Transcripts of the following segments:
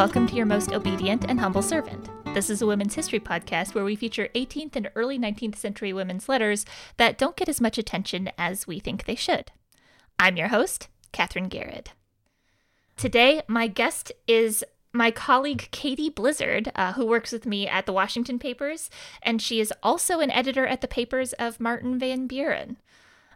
welcome to your most obedient and humble servant. This is a women's history podcast where we feature 18th and early 19th century women's letters that don't get as much attention as we think they should. I'm your host, Kathryn Gehred. Today, my guest is my colleague Katie Blizzard, uh, who works with me at the Washington Papers, and she is also an editor at the papers of Martin Van Buren.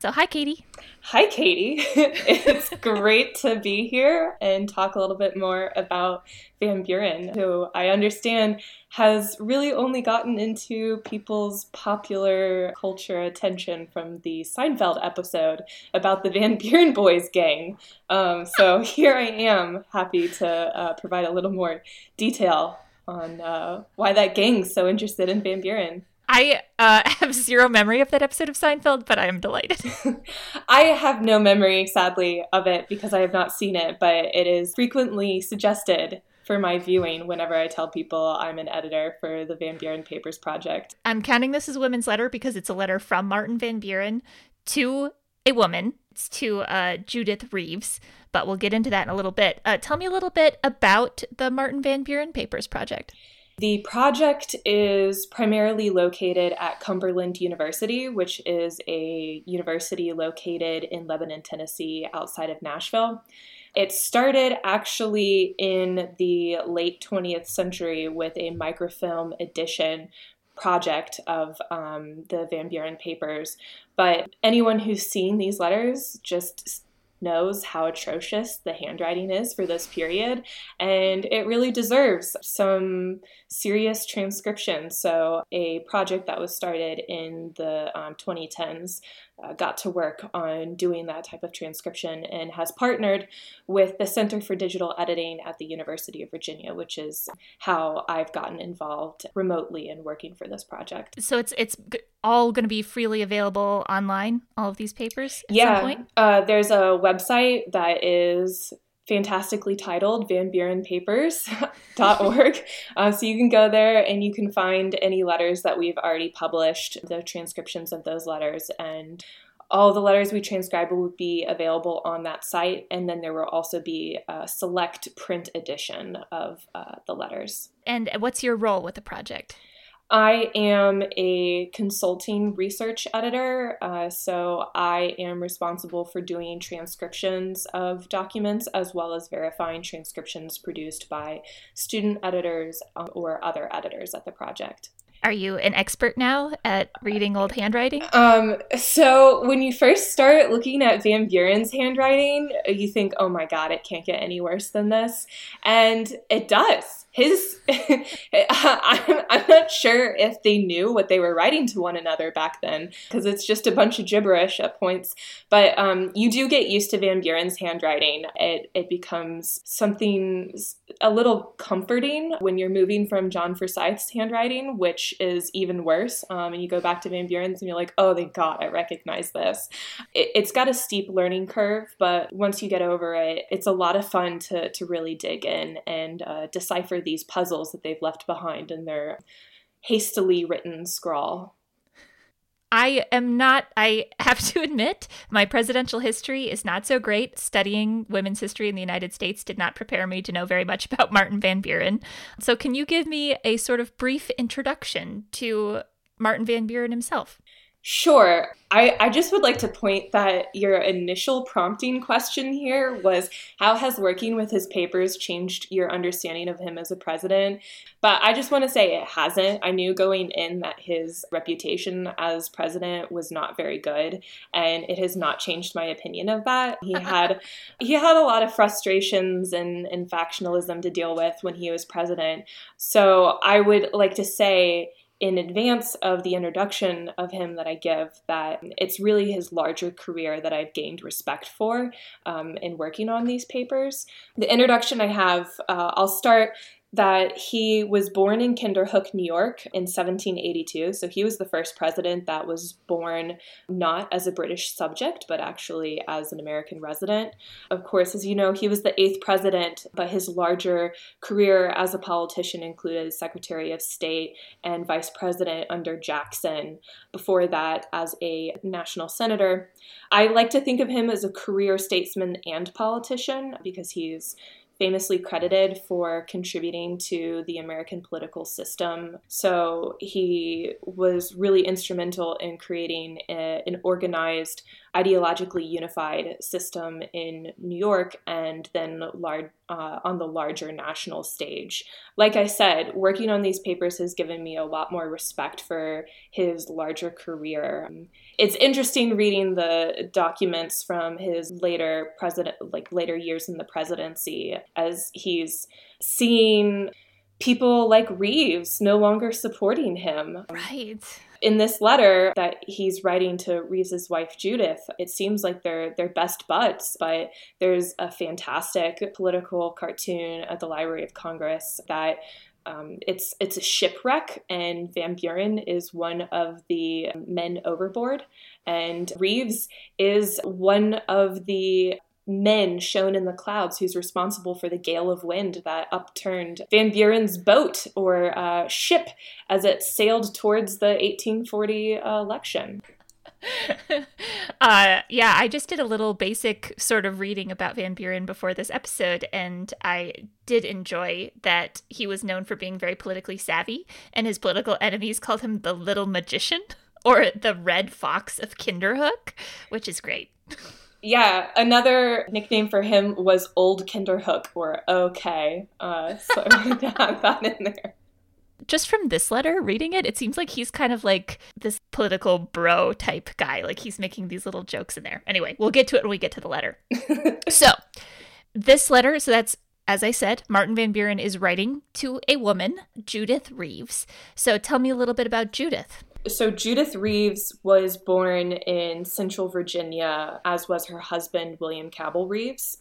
So, hi, Katie. Hi, Katie. it's great to be here and talk a little bit more about Van Buren, who I understand has really only gotten into people's popular culture attention from the Seinfeld episode about the Van Buren Boys gang. Um, so, here I am, happy to uh, provide a little more detail on uh, why that gang's so interested in Van Buren. I uh, have zero memory of that episode of Seinfeld, but I am delighted. I have no memory, sadly, of it because I have not seen it, but it is frequently suggested for my viewing whenever I tell people I'm an editor for the Van Buren Papers Project. I'm counting this as a women's letter because it's a letter from Martin Van Buren to a woman. It's to uh, Judith Rives, but we'll get into that in a little bit. Uh, tell me a little bit about the Martin Van Buren Papers Project. The project is primarily located at Cumberland University, which is a university located in Lebanon, Tennessee, outside of Nashville. It started actually in the late 20th century with a microfilm edition project of um, the Van Buren papers. But anyone who's seen these letters just knows how atrocious the handwriting is for this period, and it really deserves some serious transcription. So, a project that was started in the um, 2010s uh, got to work on doing that type of transcription and has partnered with the Center for Digital Editing at the University of Virginia, which is how I've gotten involved remotely in working for this project. So it's it's all going to be freely available online. All of these papers. yeah, uh, there's a website that is fantastically titled vanburenpapers.org. uh, so you can go there and you can find any letters that we've already published, the transcriptions of those letters, and all the letters we transcribe will be available on that site. And then there will also be a select print edition of uh, the letters. And what's your role with the project? I am a consulting research editor, uh, so I am responsible for doing transcriptions of documents as well as verifying transcriptions produced by student editors um, or other editors at the project. Are you an expert now at reading old handwriting? Um, so when you first start looking at Van Buren's handwriting, you think, "Oh my God, it can't get any worse than this," and it does his I'm, I'm not sure if they knew what they were writing to one another back then because it's just a bunch of gibberish at points. But um, you do get used to van buren's handwriting. It, it becomes something a little comforting when you're moving from john forsyth's handwriting which is even worse. Um, and you go back to van buren's and you're like oh thank god i recognize this. It, it's got a steep learning curve but once you get over it it's a lot of fun to, to really dig in and uh, decipher these puzzles that they've left behind in their hastily written scrawl. I am not, I have to admit, my presidential history is not so great. Studying women's history in the United States did not prepare me to know very much about Martin Van Buren. So, can you give me a sort of brief introduction to Martin Van Buren himself? Sure. I, I just would like to point that your initial prompting question here was how has working with his papers changed your understanding of him as a president? But I just want to say it hasn't. I knew going in that his reputation as president was not very good, and it has not changed my opinion of that. He had he had a lot of frustrations and, and factionalism to deal with when he was president. So I would like to say in advance of the introduction of him that I give that it's really his larger career that I've gained respect for um, in working on these papers. The introduction I have, uh, I'll start that he was born in Kinderhook, New York in 1782. So he was the first president that was born not as a British subject, but actually as an American resident. Of course, as you know, he was the eighth president, but his larger career as a politician included Secretary of State and Vice President under Jackson. Before that, as a national senator. I like to think of him as a career statesman and politician because he's famously credited for contributing to the American political system. So he was really instrumental in creating a, an organized, ideologically unified system in New York and then large, uh, on the larger national stage. Like I said, working on these papers has given me a lot more respect for his larger career. It's interesting reading the documents from his later president, like later years in the presidency, as he's seeing people like Rives no longer supporting him. Right. In this letter that he's writing to Rives's wife Judith, it seems like they're they're best buds, but there's a fantastic political cartoon at the Library of Congress that um, it's it's a shipwreck, and Van Buren is one of the men overboard, and Rives is one of the men shown in the clouds who's responsible for the gale of wind that upturned Van Buren's boat or uh, ship as it sailed towards the 1840 uh, election. uh, yeah, I just did a little basic sort of reading about Van Buren before this episode, and I did enjoy that he was known for being very politically savvy, and his political enemies called him the Little Magician or the Red Fox of Kinderhook, which is great. Yeah, another nickname for him was Old Kinderhook or OK. Uh, so I wanted to have that in there. Just from this letter, reading it, it seems like he's kind of like this political bro type guy. Like he's making these little jokes in there. Anyway, we'll get to it when we get to the letter. so, this letter, so that's as I said, Martin Van Buren is writing to a woman, Judith Rives. So tell me a little bit about Judith so Judith Rives was born in Central Virginia, as was her husband, William Cabell Rives.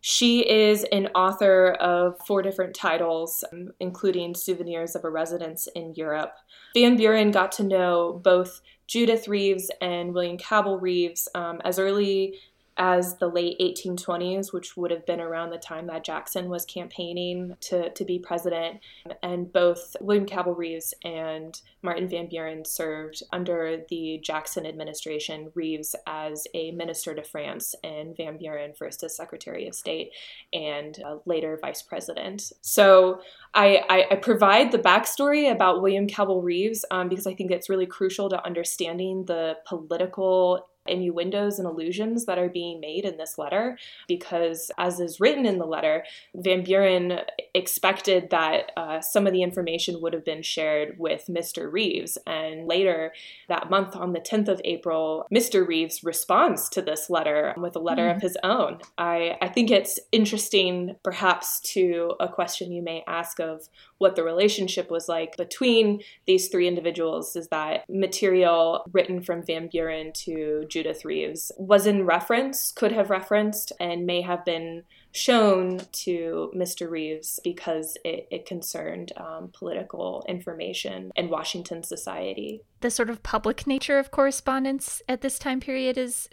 She is an author of four different titles, um, including Souvenirs of a Residence in Europe. Van Buren got to know both Judith Rives and William Cabell Reeves um, as early as the late 1820s, which would have been around the time that Jackson was campaigning to, to be president. And both William Cabell Rives and Martin Van Buren served under the Jackson administration, Rives as a minister to France, and Van Buren first as Secretary of State and uh, later vice president. So I, I, I, provide the backstory about William Cabell Rives um, because I think it's really crucial to understanding the political innuendos and allusions that are being made in this letter because, as is written in the letter, Van Buren expected that uh, some of the information would have been shared with Mr. Rives. And later that month, on the 10th of April, Mr. Rives responds to this letter with a letter mm. of his own. I, I think it's interesting, perhaps, to a question you may ask of what the relationship was like between these three individuals is that material written from Van Buren to Judith Rives was in reference, could have referenced, and may have been shown to Mr. Rives because it, it concerned um, political information in Washington society. The sort of public nature of correspondence at this time period is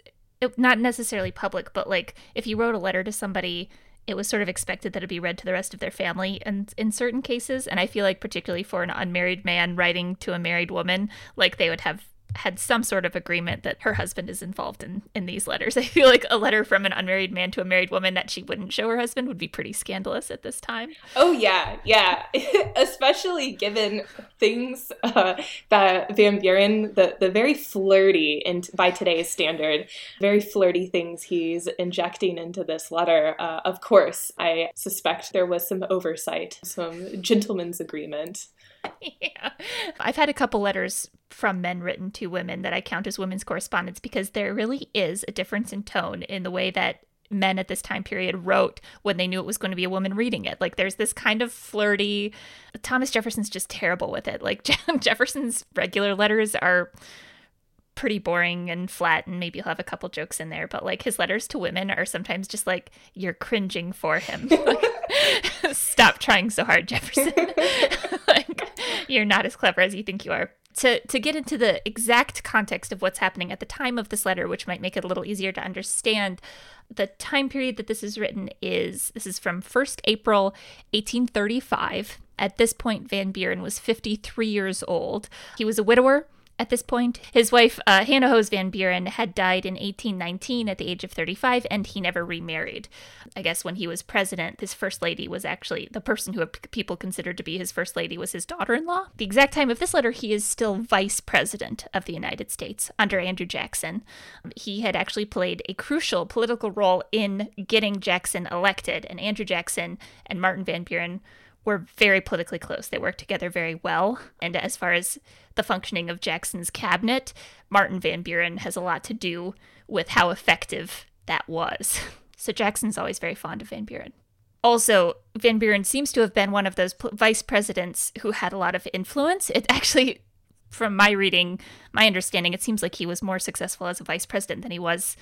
not necessarily public, but like if you wrote a letter to somebody it was sort of expected that it would be read to the rest of their family and in certain cases and i feel like particularly for an unmarried man writing to a married woman like they would have had some sort of agreement that her husband is involved in in these letters. I feel like a letter from an unmarried man to a married woman that she wouldn't show her husband would be pretty scandalous at this time. Oh yeah, yeah, especially given things uh, that Van Buren, the the very flirty and by today's standard, very flirty things he's injecting into this letter. Uh, of course, I suspect there was some oversight, some gentleman's agreement. Yeah. I've had a couple letters from men written to women that I count as women's correspondence because there really is a difference in tone in the way that men at this time period wrote when they knew it was going to be a woman reading it. Like there's this kind of flirty Thomas Jefferson's just terrible with it. Like Jefferson's regular letters are pretty boring and flat and maybe he'll have a couple jokes in there but like his letters to women are sometimes just like you're cringing for him. Like, stop trying so hard jefferson. Like you're not as clever as you think you are. To to get into the exact context of what's happening at the time of this letter which might make it a little easier to understand the time period that this is written is this is from 1st April 1835 at this point Van Buren was 53 years old. He was a widower at this point. His wife, uh, Hannah Hoes Van Buren, had died in 1819 at the age of 35, and he never remarried. I guess when he was president, his first lady was actually the person who people considered to be his first lady was his daughter in law. The exact time of this letter, he is still vice president of the United States under Andrew Jackson. He had actually played a crucial political role in getting Jackson elected, and Andrew Jackson and Martin Van Buren were very politically close. They worked together very well. And as far as the functioning of Jackson's cabinet, Martin Van Buren has a lot to do with how effective that was. So Jackson's always very fond of Van Buren. Also, Van Buren seems to have been one of those vice presidents who had a lot of influence. It actually, from my reading, my understanding, it seems like he was more successful as a vice president than he was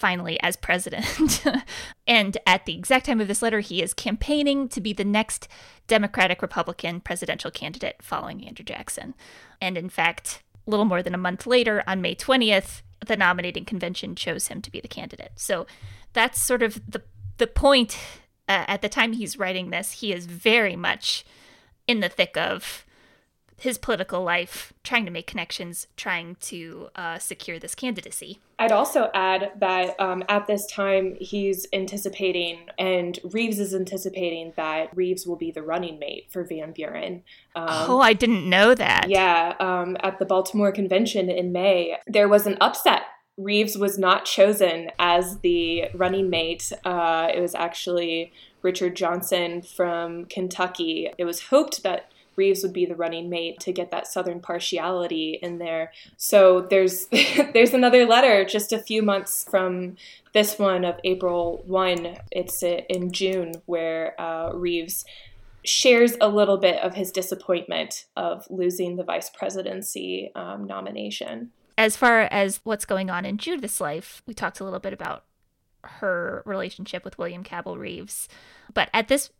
finally as president. and at the exact time of this letter, he is campaigning to be the next Democratic Republican presidential candidate following Andrew Jackson. And in fact, a little more than a month later, on May 20th, the nominating convention chose him to be the candidate. So that's sort of the the point. Uh, at the time he's writing this, he is very much in the thick of his political life, trying to make connections, trying to uh, secure this candidacy. I'd also add that um, at this time, he's anticipating, and Rives is anticipating that Rives will be the running mate for Van Buren. Um, oh, I didn't know that. Yeah. Um, at the Baltimore Convention in May, there was an upset Rives was not chosen as the running mate. Uh, it was actually Richard Johnson from Kentucky. It was hoped that Rives would be the running mate to get that southern partiality in there. So there's there's another letter just a few months from this one of April 1. It's in June where uh, Rives shares a little bit of his disappointment of losing the vice presidency um, nomination. As far as what's going on in Judith's life, we talked a little bit about her relationship with William Cabell Rives. But at this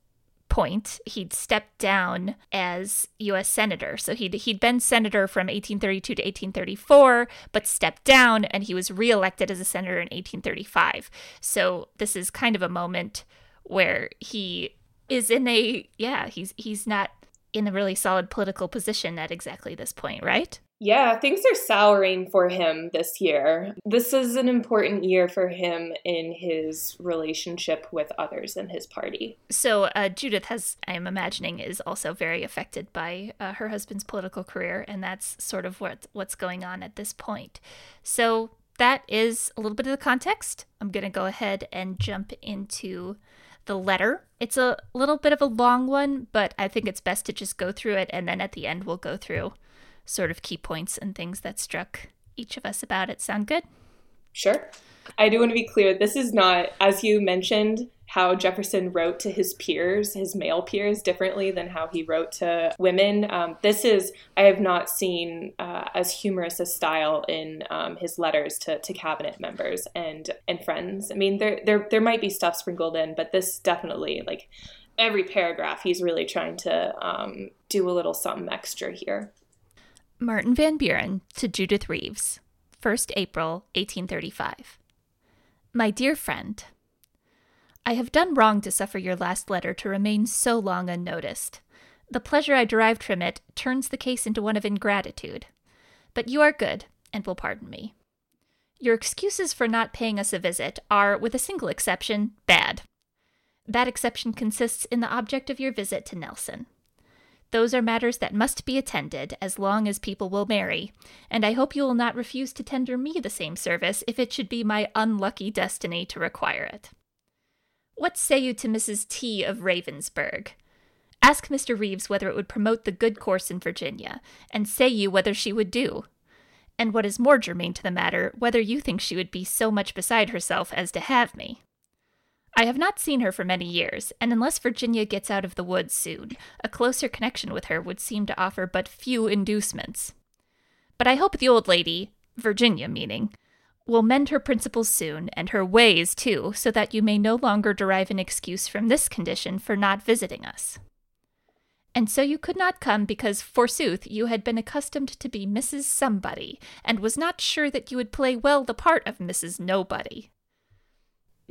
point, he'd stepped down as U.S. Senator. So he'd, he'd been Senator from 1832 to 1834, but stepped down and he was reelected as a Senator in 1835. So this is kind of a moment where he is in a, yeah, he's, he's not in a really solid political position at exactly this point, right? Yeah, things are souring for him this year. This is an important year for him in his relationship with others in his party. So, uh, Judith has, I am imagining, is also very affected by uh, her husband's political career, and that's sort of what what's going on at this point. So, that is a little bit of the context. I'm going to go ahead and jump into the letter. It's a little bit of a long one, but I think it's best to just go through it, and then at the end, we'll go through sort of key points and things that struck each of us about it. Sound good? Sure. I do want to be clear this is not, as you mentioned, how Jefferson wrote to his peers, his male peers, differently than how he wrote to women. Um, this is, I have not seen uh, as humorous a style in um, his letters to, to cabinet members and and friends. I mean, there, there there might be stuff sprinkled in, but this definitely, like every paragraph, he's really trying to um, do a little something extra here. Martin Van Buren to Judith Rives, 1st April 1835. My dear friend, I have done wrong to suffer your last letter to remain so long unnoticed. The pleasure I derived from it turns the case into one of ingratitude. But you are good, and will pardon me. Your excuses for not paying us a visit are, with a single exception, bad. That exception consists in the object of your visit to Nelson. Those are matters that must be attended as long as people will marry, and I hope you will not refuse to tender me the same service if it should be my unlucky destiny to require it. What say you to Mrs. T. of Ravensburg? Ask Mr. Rives whether it would promote the good course in Virginia, and say you whether she would do. And what is more germane to the matter, whether you think she would be so much beside herself as to have me. I have not seen her for many years, and unless Virginia gets out of the woods soon, a closer connection with her would seem to offer but few inducements. But I hope the old lady, Virginia meaning, will mend her principles soon, and her ways too, so that you may no longer derive an excuse from this condition for not visiting us. And so you could not come because, forsooth, you had been accustomed to be Mrs. Somebody, and was not sure that you would play well the part of Mrs. Nobody.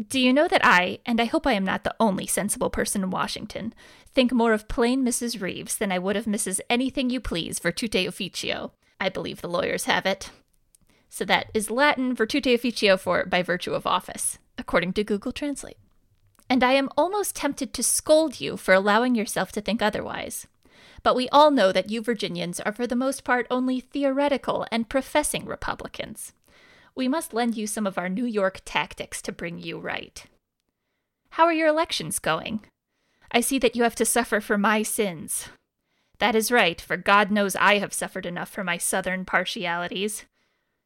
Do you know that I, and I hope I am not the only sensible person in Washington, think more of plain Mrs. Rives than I would of Mrs. Anything You Please virtute officio, I believe the lawyers have it. So that is Latin virtute officio for by virtue of office, according to Google Translate. And I am almost tempted to scold you for allowing yourself to think otherwise. But we all know that you Virginians are for the most part only theoretical and professing Republicans. We must lend you some of our New York tactics to bring you right. How are your elections going? I see that you have to suffer for my sins. That is right, for God knows I have suffered enough for my Southern partialities.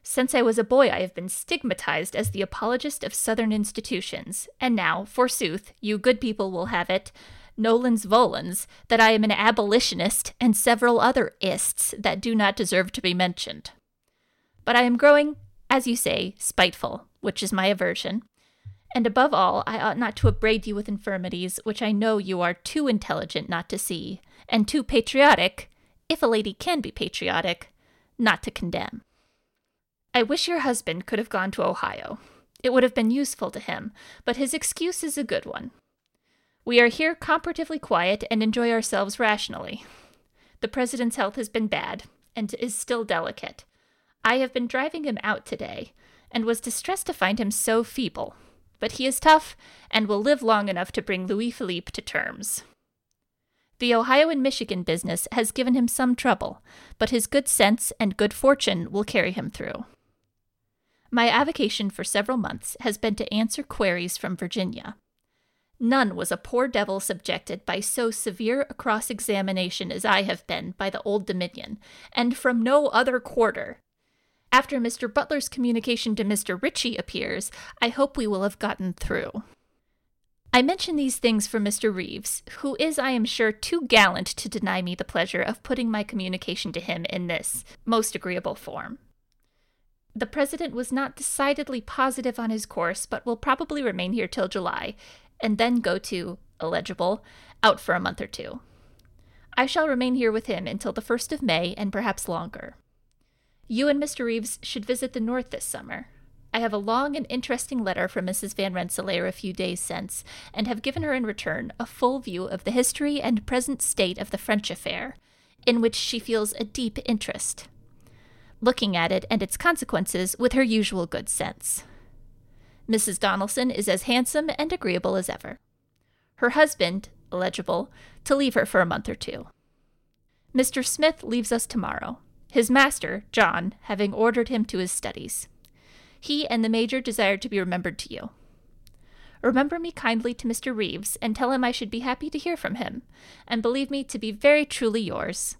Since I was a boy, I have been stigmatized as the apologist of Southern institutions, and now, forsooth, you good people will have it, nolens volens, that I am an abolitionist and several other ists that do not deserve to be mentioned. But I am growing, as you say, spiteful, which is my aversion. And above all, I ought not to upbraid you with infirmities which I know you are too intelligent not to see, and too patriotic, if a lady can be patriotic, not to condemn. I wish your husband could have gone to Ohio. It would have been useful to him, but his excuse is a good one. We are here comparatively quiet and enjoy ourselves rationally. The president's health has been bad, and is still delicate. I have been driving him out today, and was distressed to find him so feeble. But he is tough, and will live long enough to bring Louis Philippe to terms. The Ohio and Michigan business has given him some trouble, but his good sense and good fortune will carry him through. My avocation for several months has been to answer queries from Virginia. None was a poor devil subjected by so severe a cross examination as I have been by the Old Dominion, and from no other quarter. After Mr. Butler's communication to Mr. Ritchie appears, I hope we will have gotten through. I mention these things for Mr. Rives, who is, I am sure, too gallant to deny me the pleasure of putting my communication to him in this most agreeable form. The president was not decidedly positive on his course, but will probably remain here till July, and then go to, illegible, out for a month or two. I shall remain here with him until the first of May, and perhaps longer. You and Mr. Rives should visit the North this summer. I have a long and interesting letter from Mrs. Van Rensselaer a few days since, and have given her in return a full view of the history and present state of the French affair, in which she feels a deep interest looking at it and its consequences with her usual good sense. Mrs. Donelson is as handsome and agreeable as ever. Her husband, illegible, to leave her for a month or two. Mr. Smith leaves us tomorrow, his master, John, having ordered him to his studies. He and the Major desire to be remembered to you. Remember me kindly to Mr. Rives, and tell him I should be happy to hear from him, and believe me to be very truly yours,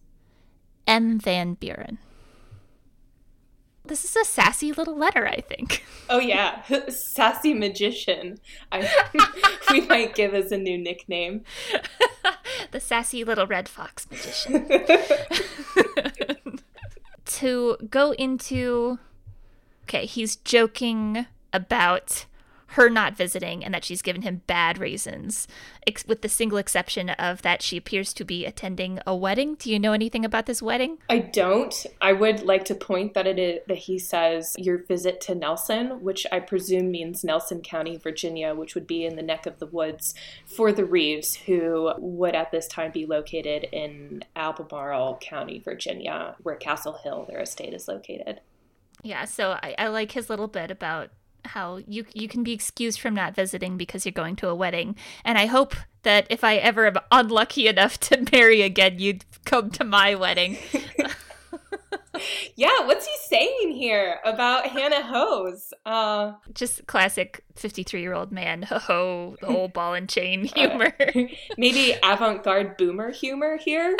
M. Van Buren. This is a sassy little letter, I think. Oh yeah, sassy magician. I we might give as a new nickname. the sassy little red fox magician. To go into okay, he's joking about her not visiting and that she's given him bad reasons, ex- with the single exception of that she appears to be attending a wedding. Do you know anything about this wedding? I don't. I would like to point that it is, that he says your visit to Nelson, which I presume means Nelson County, Virginia, which would be in the neck of the woods for the Rives, who would at this time be located in Albemarle County, Virginia, where Castle Hill, their estate, is located. Yeah, so I, I like his little bit about how you you can be excused from not visiting because you're going to a wedding. And I hope that if I ever am unlucky enough to marry again, you'd come to my wedding. yeah, what's he saying here about Hannah Hoes? Uh, Just classic 53 year old man, ho ho, the old ball and chain humor. Uh, maybe avant garde boomer humor here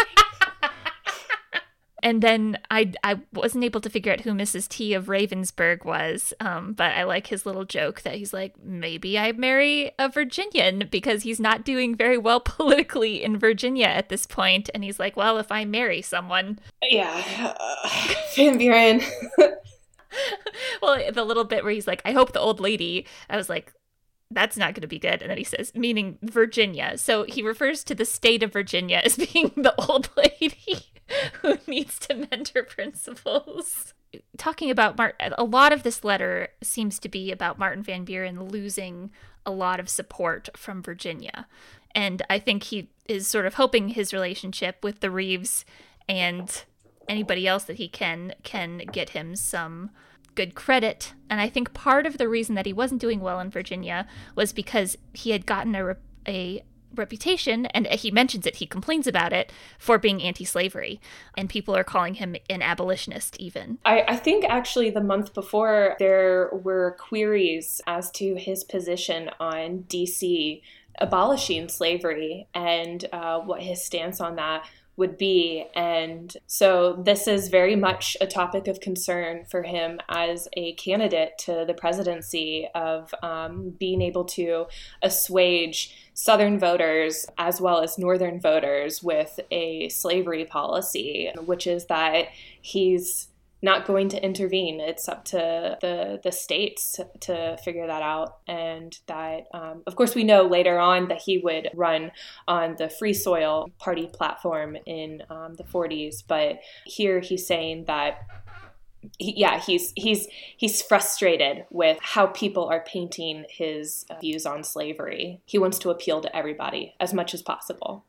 and then I I wasn't able to figure out who Mrs. T of Ravensburg was, um, but I like his little joke that he's like, maybe I marry a Virginian because he's not doing very well politically in Virginia at this point, and he's like, well, if I marry someone, yeah, uh, Van Buren. well, the little bit where he's like, I hope the old lady. I was like, that's not going to be good. And then he says, meaning Virginia. So he refers to the state of Virginia as being the old lady. who needs to mentor her principles. Talking about Martin, a lot of this letter seems to be about Martin Van Buren losing a lot of support from Virginia. And I think he is sort of hoping his relationship with the Rives and anybody else that he can can get him some good credit. And I think part of the reason that he wasn't doing well in Virginia was because he had gotten a, a reputation, and he mentions it, he complains about it, for being anti slavery. And people are calling him an abolitionist, even. I, I, think actually the month before, there were queries as to his position on DC abolishing slavery and uh, what his stance on that would be. And so this is very much a topic of concern for him as a candidate to the presidency of um, being able to assuage Southern voters as well as Northern voters with a slavery policy, which is that he's not going to intervene. It's up to the the states to figure that out. And that, um, of course, we know later on that he would run on the Free Soil Party platform in um, the 40s. But here he's saying that. Yeah, he's he's he's frustrated with how people are painting his views on slavery. He wants to appeal to everybody as much as possible.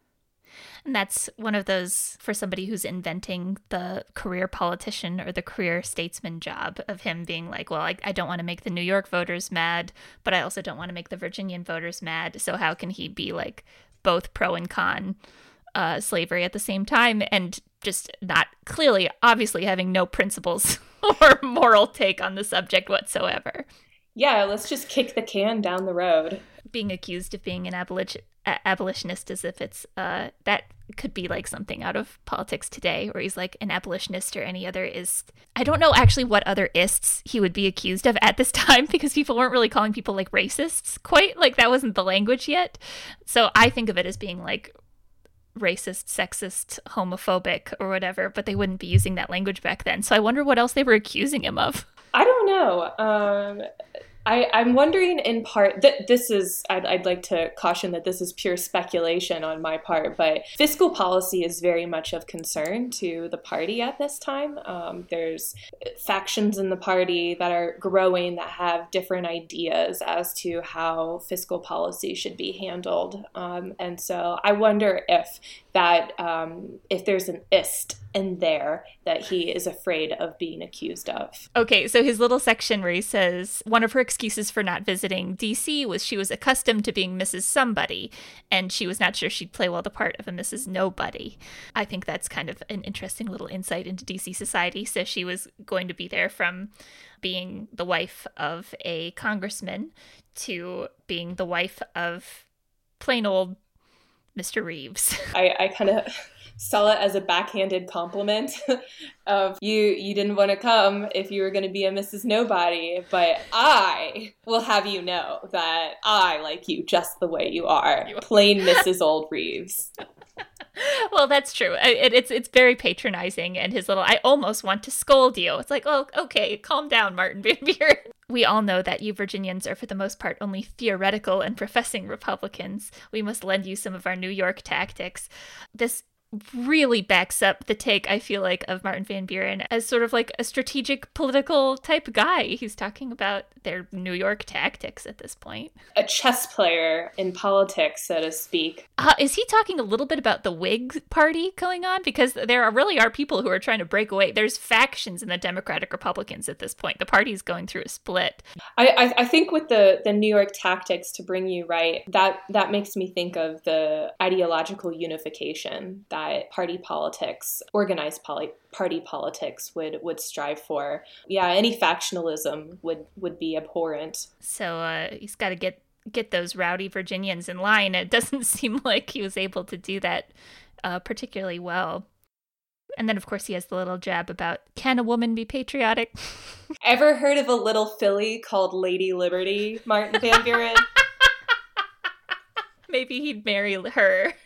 And that's one of those for somebody who's inventing the career politician or the career statesman job of him being like, well, I, I don't want to make the New York voters mad, but I also don't want to make the Virginian voters mad. So how can he be like both pro and con uh, slavery at the same time and just not clearly, obviously, having no principles or moral take on the subject whatsoever? Yeah, let's just kick the can down the road. Being accused of being an abolition abolitionist as if it's uh that could be like something out of politics today where he's like an abolitionist or any other ist. I don't know actually what other ists he would be accused of at this time because people weren't really calling people like racists quite like that wasn't the language yet. So I think of it as being like racist, sexist, homophobic or whatever, but they wouldn't be using that language back then. So I wonder what else they were accusing him of. I don't know. Um I, I'm wondering in part that this is, I'd, I'd like to caution that this is pure speculation on my part, but fiscal policy is very much of concern to the party at this time. Um, there's factions in the party that are growing that have different ideas as to how fiscal policy should be handled. Um, and so I wonder if that um, if there's an ist in there that he is afraid of being accused of. Okay, so his little section where he says one of her excuses for not visiting DC was she was accustomed to being Mrs. Somebody, and she was not sure she'd play well the part of a Mrs. Nobody. I think that's kind of an interesting little insight into DC society. So she was going to be there from being the wife of a congressman to being the wife of plain old Mr. Rives. I, I kind of saw it as a backhanded compliment of you you didn't want to come if you were going to be a Mrs. Nobody, but I will have you know that I like you just the way you are. Plain Mrs. Old Rives. well, that's true. It, it's it's very patronizing, and his little "I almost want to scold you." It's like, oh, okay, calm down, Martin Van Buren. We all know that you Virginians are, for the most part, only theoretical and professing Republicans. We must lend you some of our New York tactics. This really backs up the take I feel like of Martin Van Buren as sort of like a strategic political type guy. He's talking about their New York tactics at this point. A chess player in politics, so to speak. Uh, is he talking a little bit about the Whig Party going on? Because there are, really are people who are trying to break away. There's factions in the Democratic Republicans at this point. The party's going through a split. I, I, I think with the the New York tactics to bring you right, that that makes me think of the ideological unification that that party politics, organized poly- party politics would would strive for. Yeah, any factionalism would would be abhorrent. So uh, he's got to get get those rowdy Virginians in line. It doesn't seem like he was able to do that uh, particularly well. And then, of course, he has the little jab about can a woman be patriotic? Ever heard of a little filly called Lady Liberty, Martin Van Buren? Maybe he'd marry her.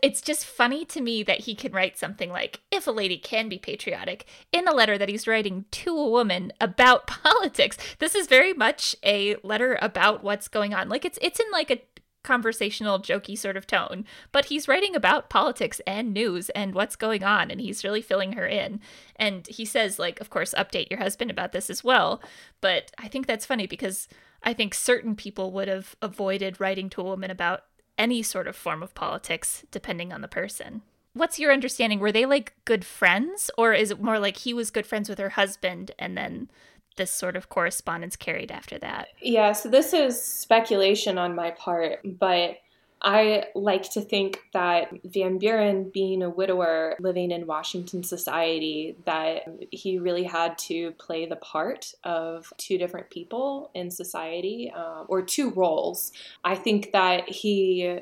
it's just funny to me that he can write something like, if a lady can be patriotic, in a letter that he's writing to a woman about politics. This is very much a letter about what's going on. Like it's it's in like a conversational, jokey sort of tone, but he's writing about politics and news and what's going on, and he's really filling her in. And he says, like, of course, update your husband about this as well. But I think that's funny because I think certain people would have avoided writing to a woman about any sort of form of politics, depending on the person. what's your understanding? Were they like good friends, or is it more like he was good friends with her husband and then this sort of correspondence carried after that? Yeah, so this is speculation on my part, but I like to think that Van Buren, being a widower living in Washington society, that he really had to play the part of two different people in society um, or two roles. I think that he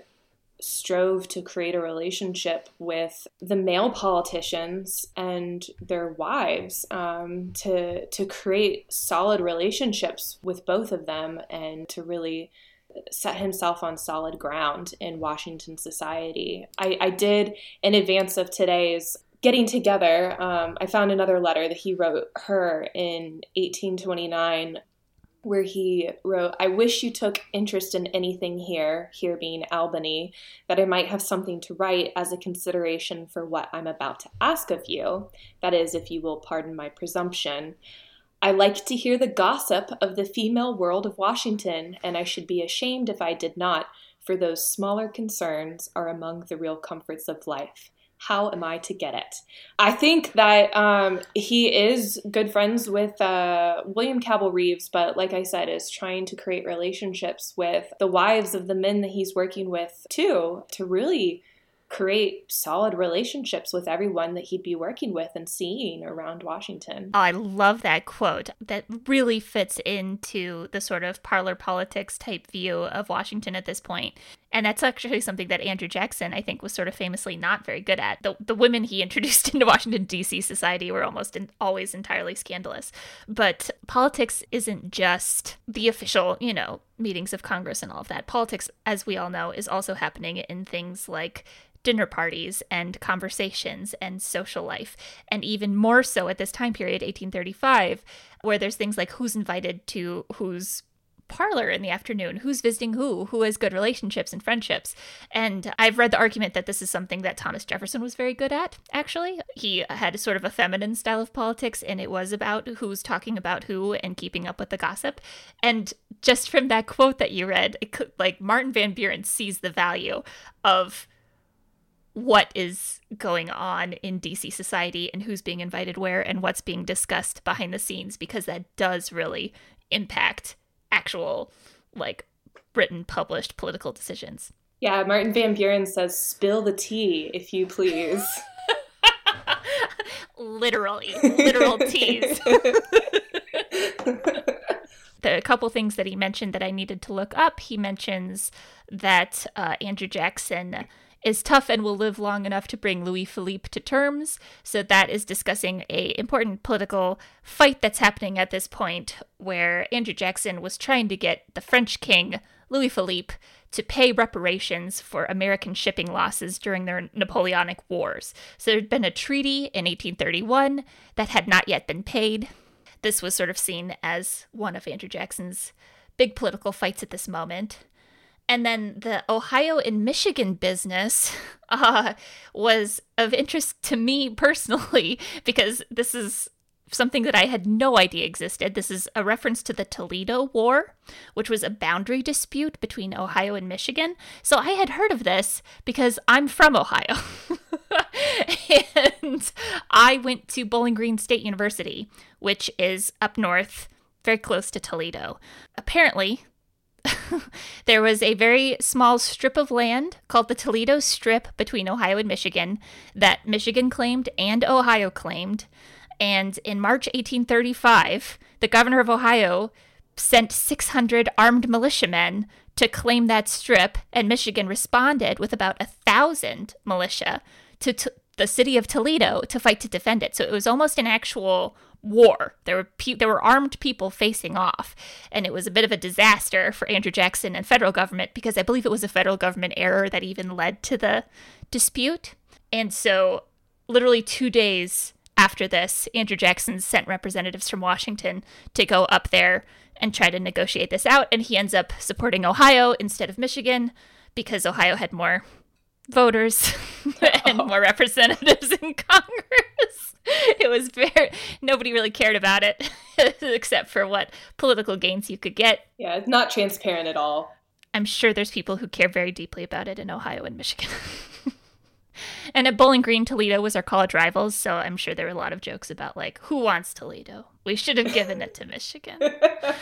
strove to create a relationship with the male politicians and their wives um, to to create solid relationships with both of them and to really set himself on solid ground in Washington society. I, I did in advance of today's getting together. Um, I found another letter that he wrote her in 1829 where he wrote, I wish you took interest in anything here, here being Albany, that I might have something to write as a consideration for what I'm about to ask of you. That is, if you will pardon my presumption. I like to hear the gossip of the female world of Washington, and I should be ashamed if I did not, for those smaller concerns are among the real comforts of life. How am I to get it? I think that um, he is good friends with uh, William Cabell Rives, but like I said, is trying to create relationships with the wives of the men that he's working with too, to really create solid relationships with everyone that he'd be working with and seeing around Washington. Oh, I love that quote. That really fits into the sort of parlor politics type view of Washington at this point. And that's actually something that Andrew Jackson, I think, was sort of famously not very good at. The, the women he introduced into Washington, D.C. society were almost in, always entirely scandalous. But politics isn't just the official, you know, meetings of Congress and all of that. Politics, as we all know, is also happening in things like dinner parties and conversations and social life. And even more so at this time period, 1835, where there's things like who's invited to whose parlor in the afternoon, who's visiting who, who has good relationships and friendships. And I've read the argument that this is something that Thomas Jefferson was very good at, actually. He had a sort of a feminine style of politics, and it was about who's talking about who and keeping up with the gossip. And just from that quote that you read, could, like Martin Van Buren sees the value of what is going on in DC society and who's being invited where and what's being discussed behind the scenes because that does really impact actual like written published political decisions. Yeah, Martin Van Buren says spill the tea if you please. Literally, literal teas. the couple things that he mentioned that I needed to look up, he mentions that uh, Andrew Jackson is tough and will live long enough to bring Louis Philippe to terms. So that is discussing a important political fight that's happening at this point where Andrew Jackson was trying to get the French king Louis Philippe to pay reparations for American shipping losses during their Napoleonic Wars. So there'd been a treaty in 1831 that had not yet been paid. This was sort of seen as one of Andrew Jackson's big political fights at this moment. And then the Ohio and Michigan business uh, was of interest to me personally because this is something that I had no idea existed. This is a reference to the Toledo War, which was a boundary dispute between Ohio and Michigan. So I had heard of this because I'm from Ohio. and I went to Bowling Green State University, which is up north, very close to Toledo. Apparently, there was a very small strip of land called the Toledo Strip between Ohio and Michigan that Michigan claimed and Ohio claimed. And in March 1835, the governor of Ohio sent 600 armed militiamen to claim that strip, and Michigan responded with about a thousand militia to t- the city of Toledo to fight to defend it. So it was almost an actual war. There were pe- there were armed people facing off, and it was a bit of a disaster for Andrew Jackson and federal government because I believe it was a federal government error that even led to the dispute. And so, literally two days after this, Andrew Jackson sent representatives from Washington to go up there and try to negotiate this out, and he ends up supporting Ohio instead of Michigan because Ohio had more voters and oh. more representatives in Congress. It was very nobody really cared about it except for what political gains you could get. Yeah, it's not transparent at all. I'm sure there's people who care very deeply about it in Ohio and Michigan. And at Bowling Green, Toledo was our college rivals, so I'm sure there were a lot of jokes about like, who wants Toledo? We should have given it to Michigan.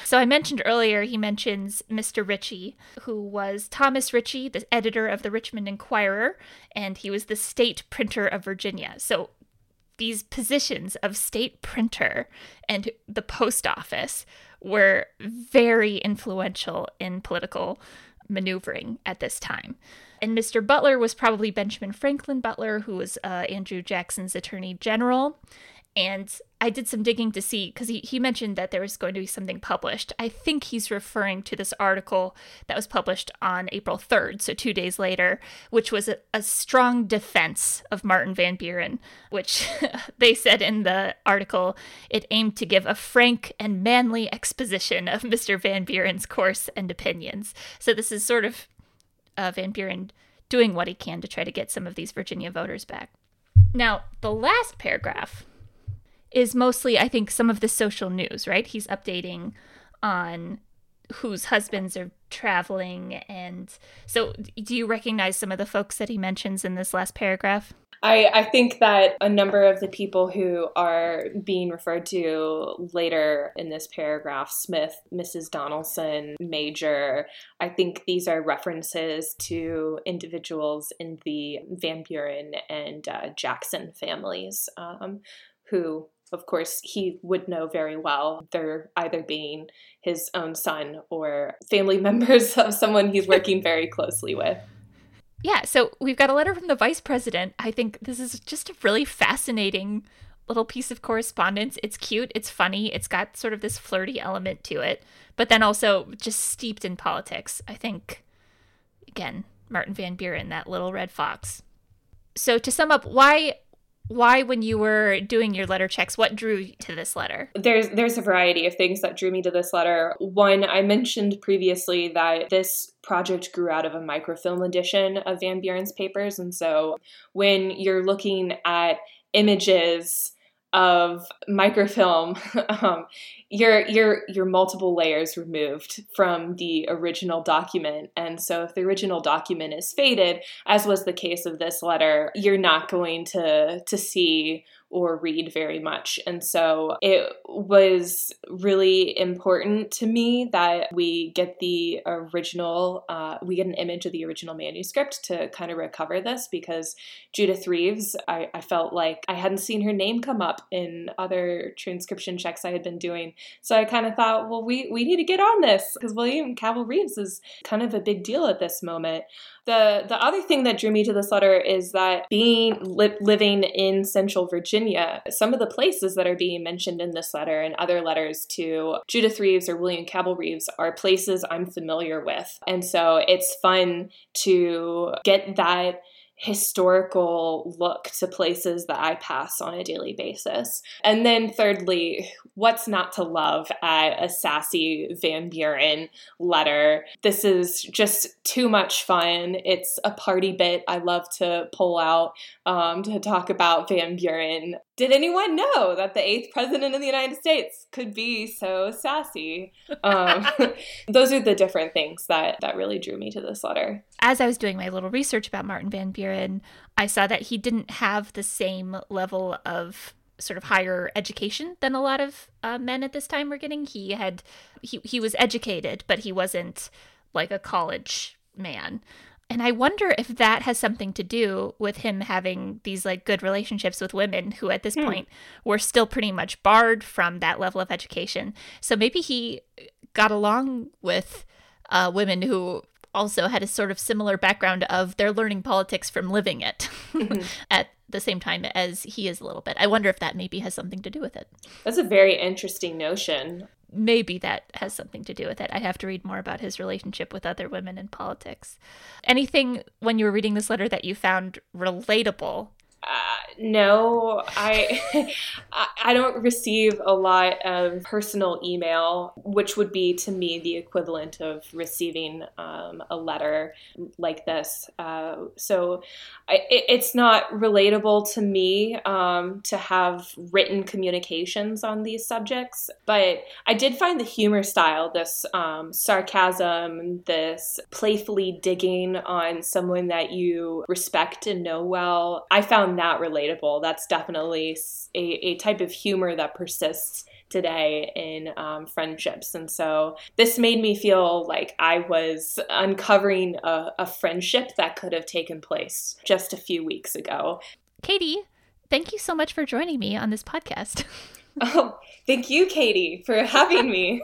so I mentioned earlier, he mentions Mr. Ritchie, who was Thomas Ritchie, the editor of the Richmond Enquirer, and he was the state printer of Virginia. So these positions of state printer and the post office were very influential in political maneuvering at this time. And Mr. Butler was probably Benjamin Franklin Butler, who was uh, Andrew Jackson's attorney general. And I did some digging to see because he, he mentioned that there was going to be something published. I think he's referring to this article that was published on April 3rd, so two days later, which was a, a strong defense of Martin Van Buren, which they said in the article it aimed to give a frank and manly exposition of Mr. Van Buren's course and opinions. So this is sort of uh, Van Buren doing what he can to try to get some of these Virginia voters back. Now, the last paragraph is mostly, I think, some of the social news, right? He's updating on whose husbands are traveling. And so, do you recognize some of the folks that he mentions in this last paragraph? I, I think that a number of the people who are being referred to later in this paragraph Smith, Mrs. Donelson, Major I think these are references to individuals in the Van Buren and uh, Jackson families um, who of course, he would know very well. They're either being his own son or family members of someone he's working very closely with. Yeah, so we've got a letter from the vice president. I think this is just a really fascinating little piece of correspondence. It's cute, it's funny, it's got sort of this flirty element to it, but then also just steeped in politics. I think, again, Martin Van Buren, that little red fox. So to sum up, why why when you were doing your letter checks what drew you to this letter? There's there's a variety of things that drew me to this letter. One i mentioned previously that this project grew out of a microfilm edition of van buren's papers. And so when you're looking at images of microfilm, um, your your your multiple layers removed from the original document. And so, if the original document is faded, as was the case of this letter, you're not going to to see or read very much. And so it was really important to me that we get the original, uh, we get an image of the original manuscript to kind of recover this because Judith Rives, I, I felt like I hadn't seen her name come up in other transcription checks I had been doing. So I kind of thought, well, we, we need to get on this because William Cabell Rives is kind of a big deal at this moment. The the other thing that drew me to this letter is that being li- living in Central Virginia, some of the places that are being mentioned in this letter and other letters to Judith Rives or William Cabell Rives are places I'm familiar with, and so it's fun to get that historical look to places that I pass on a daily basis. And then, thirdly, what's not to love at a sassy Van Buren letter? This is just too much fun. It's a party bit I love to pull out um, to talk about Van Buren. Did anyone know that the eighth president of the United States could be so sassy? Um, those are the different things that that really drew me to this letter. As I was doing my little research about Martin Van Buren, I saw that he didn't have the same level of sort of higher education than a lot of uh, men at this time were getting. He had he he was educated, but he wasn't like a college man. And I wonder if that has something to do with him having these like good relationships with women who at this hmm. point were still pretty much barred from that level of education. So maybe he got along with uh, women who also had a sort of similar background of they're learning politics from living it mm-hmm. at the same time as he is a little bit. I wonder if that maybe has something to do with it. That's a very interesting notion maybe that has something to do with it. I have to read more about his relationship with other women in politics. Anything when you were reading this letter that you found relatable Uh, no, I I don't receive a lot of personal email, which would be to me the equivalent of receiving um, a letter like this. Uh, so I, it's not relatable to me um, to have written communications on these subjects. But I did find the humor style, this um, sarcasm, this playfully digging on someone that you respect and know well. I found that relatable. That's definitely a, a type of humor that persists today in um, friendships. And so this made me feel like I was uncovering a, a friendship that could have taken place just a few weeks ago. Katie, thank you so much for joining me on this podcast. Oh, thank you, Katie, for having me.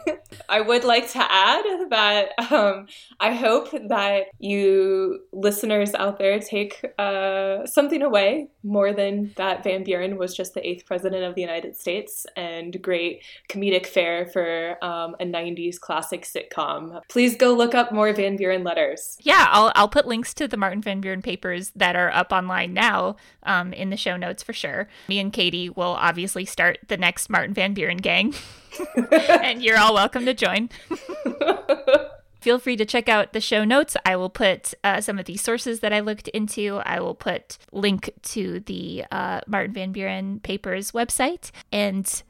I would like to add that um, I hope that you listeners out there take uh, something away more than that Van Buren was just the eighth president of the United States and great comedic fare for um, a 90s classic sitcom. Please go look up more Van Buren letters. Yeah, I'll, I'll put links to the Martin Van Buren papers that are up online now um, in the show notes for sure. Me and Katie will obviously start the next Martin Van Buren gang. and you're all welcome to join. Feel free to check out the show notes. I will put uh, some of the sources that I looked into. I will put link to the uh, Martin Van Buren papers website. And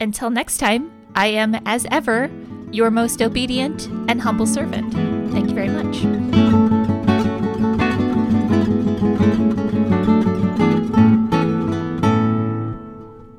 until next time, I am, as ever, your most obedient and humble servant. Thank you very much.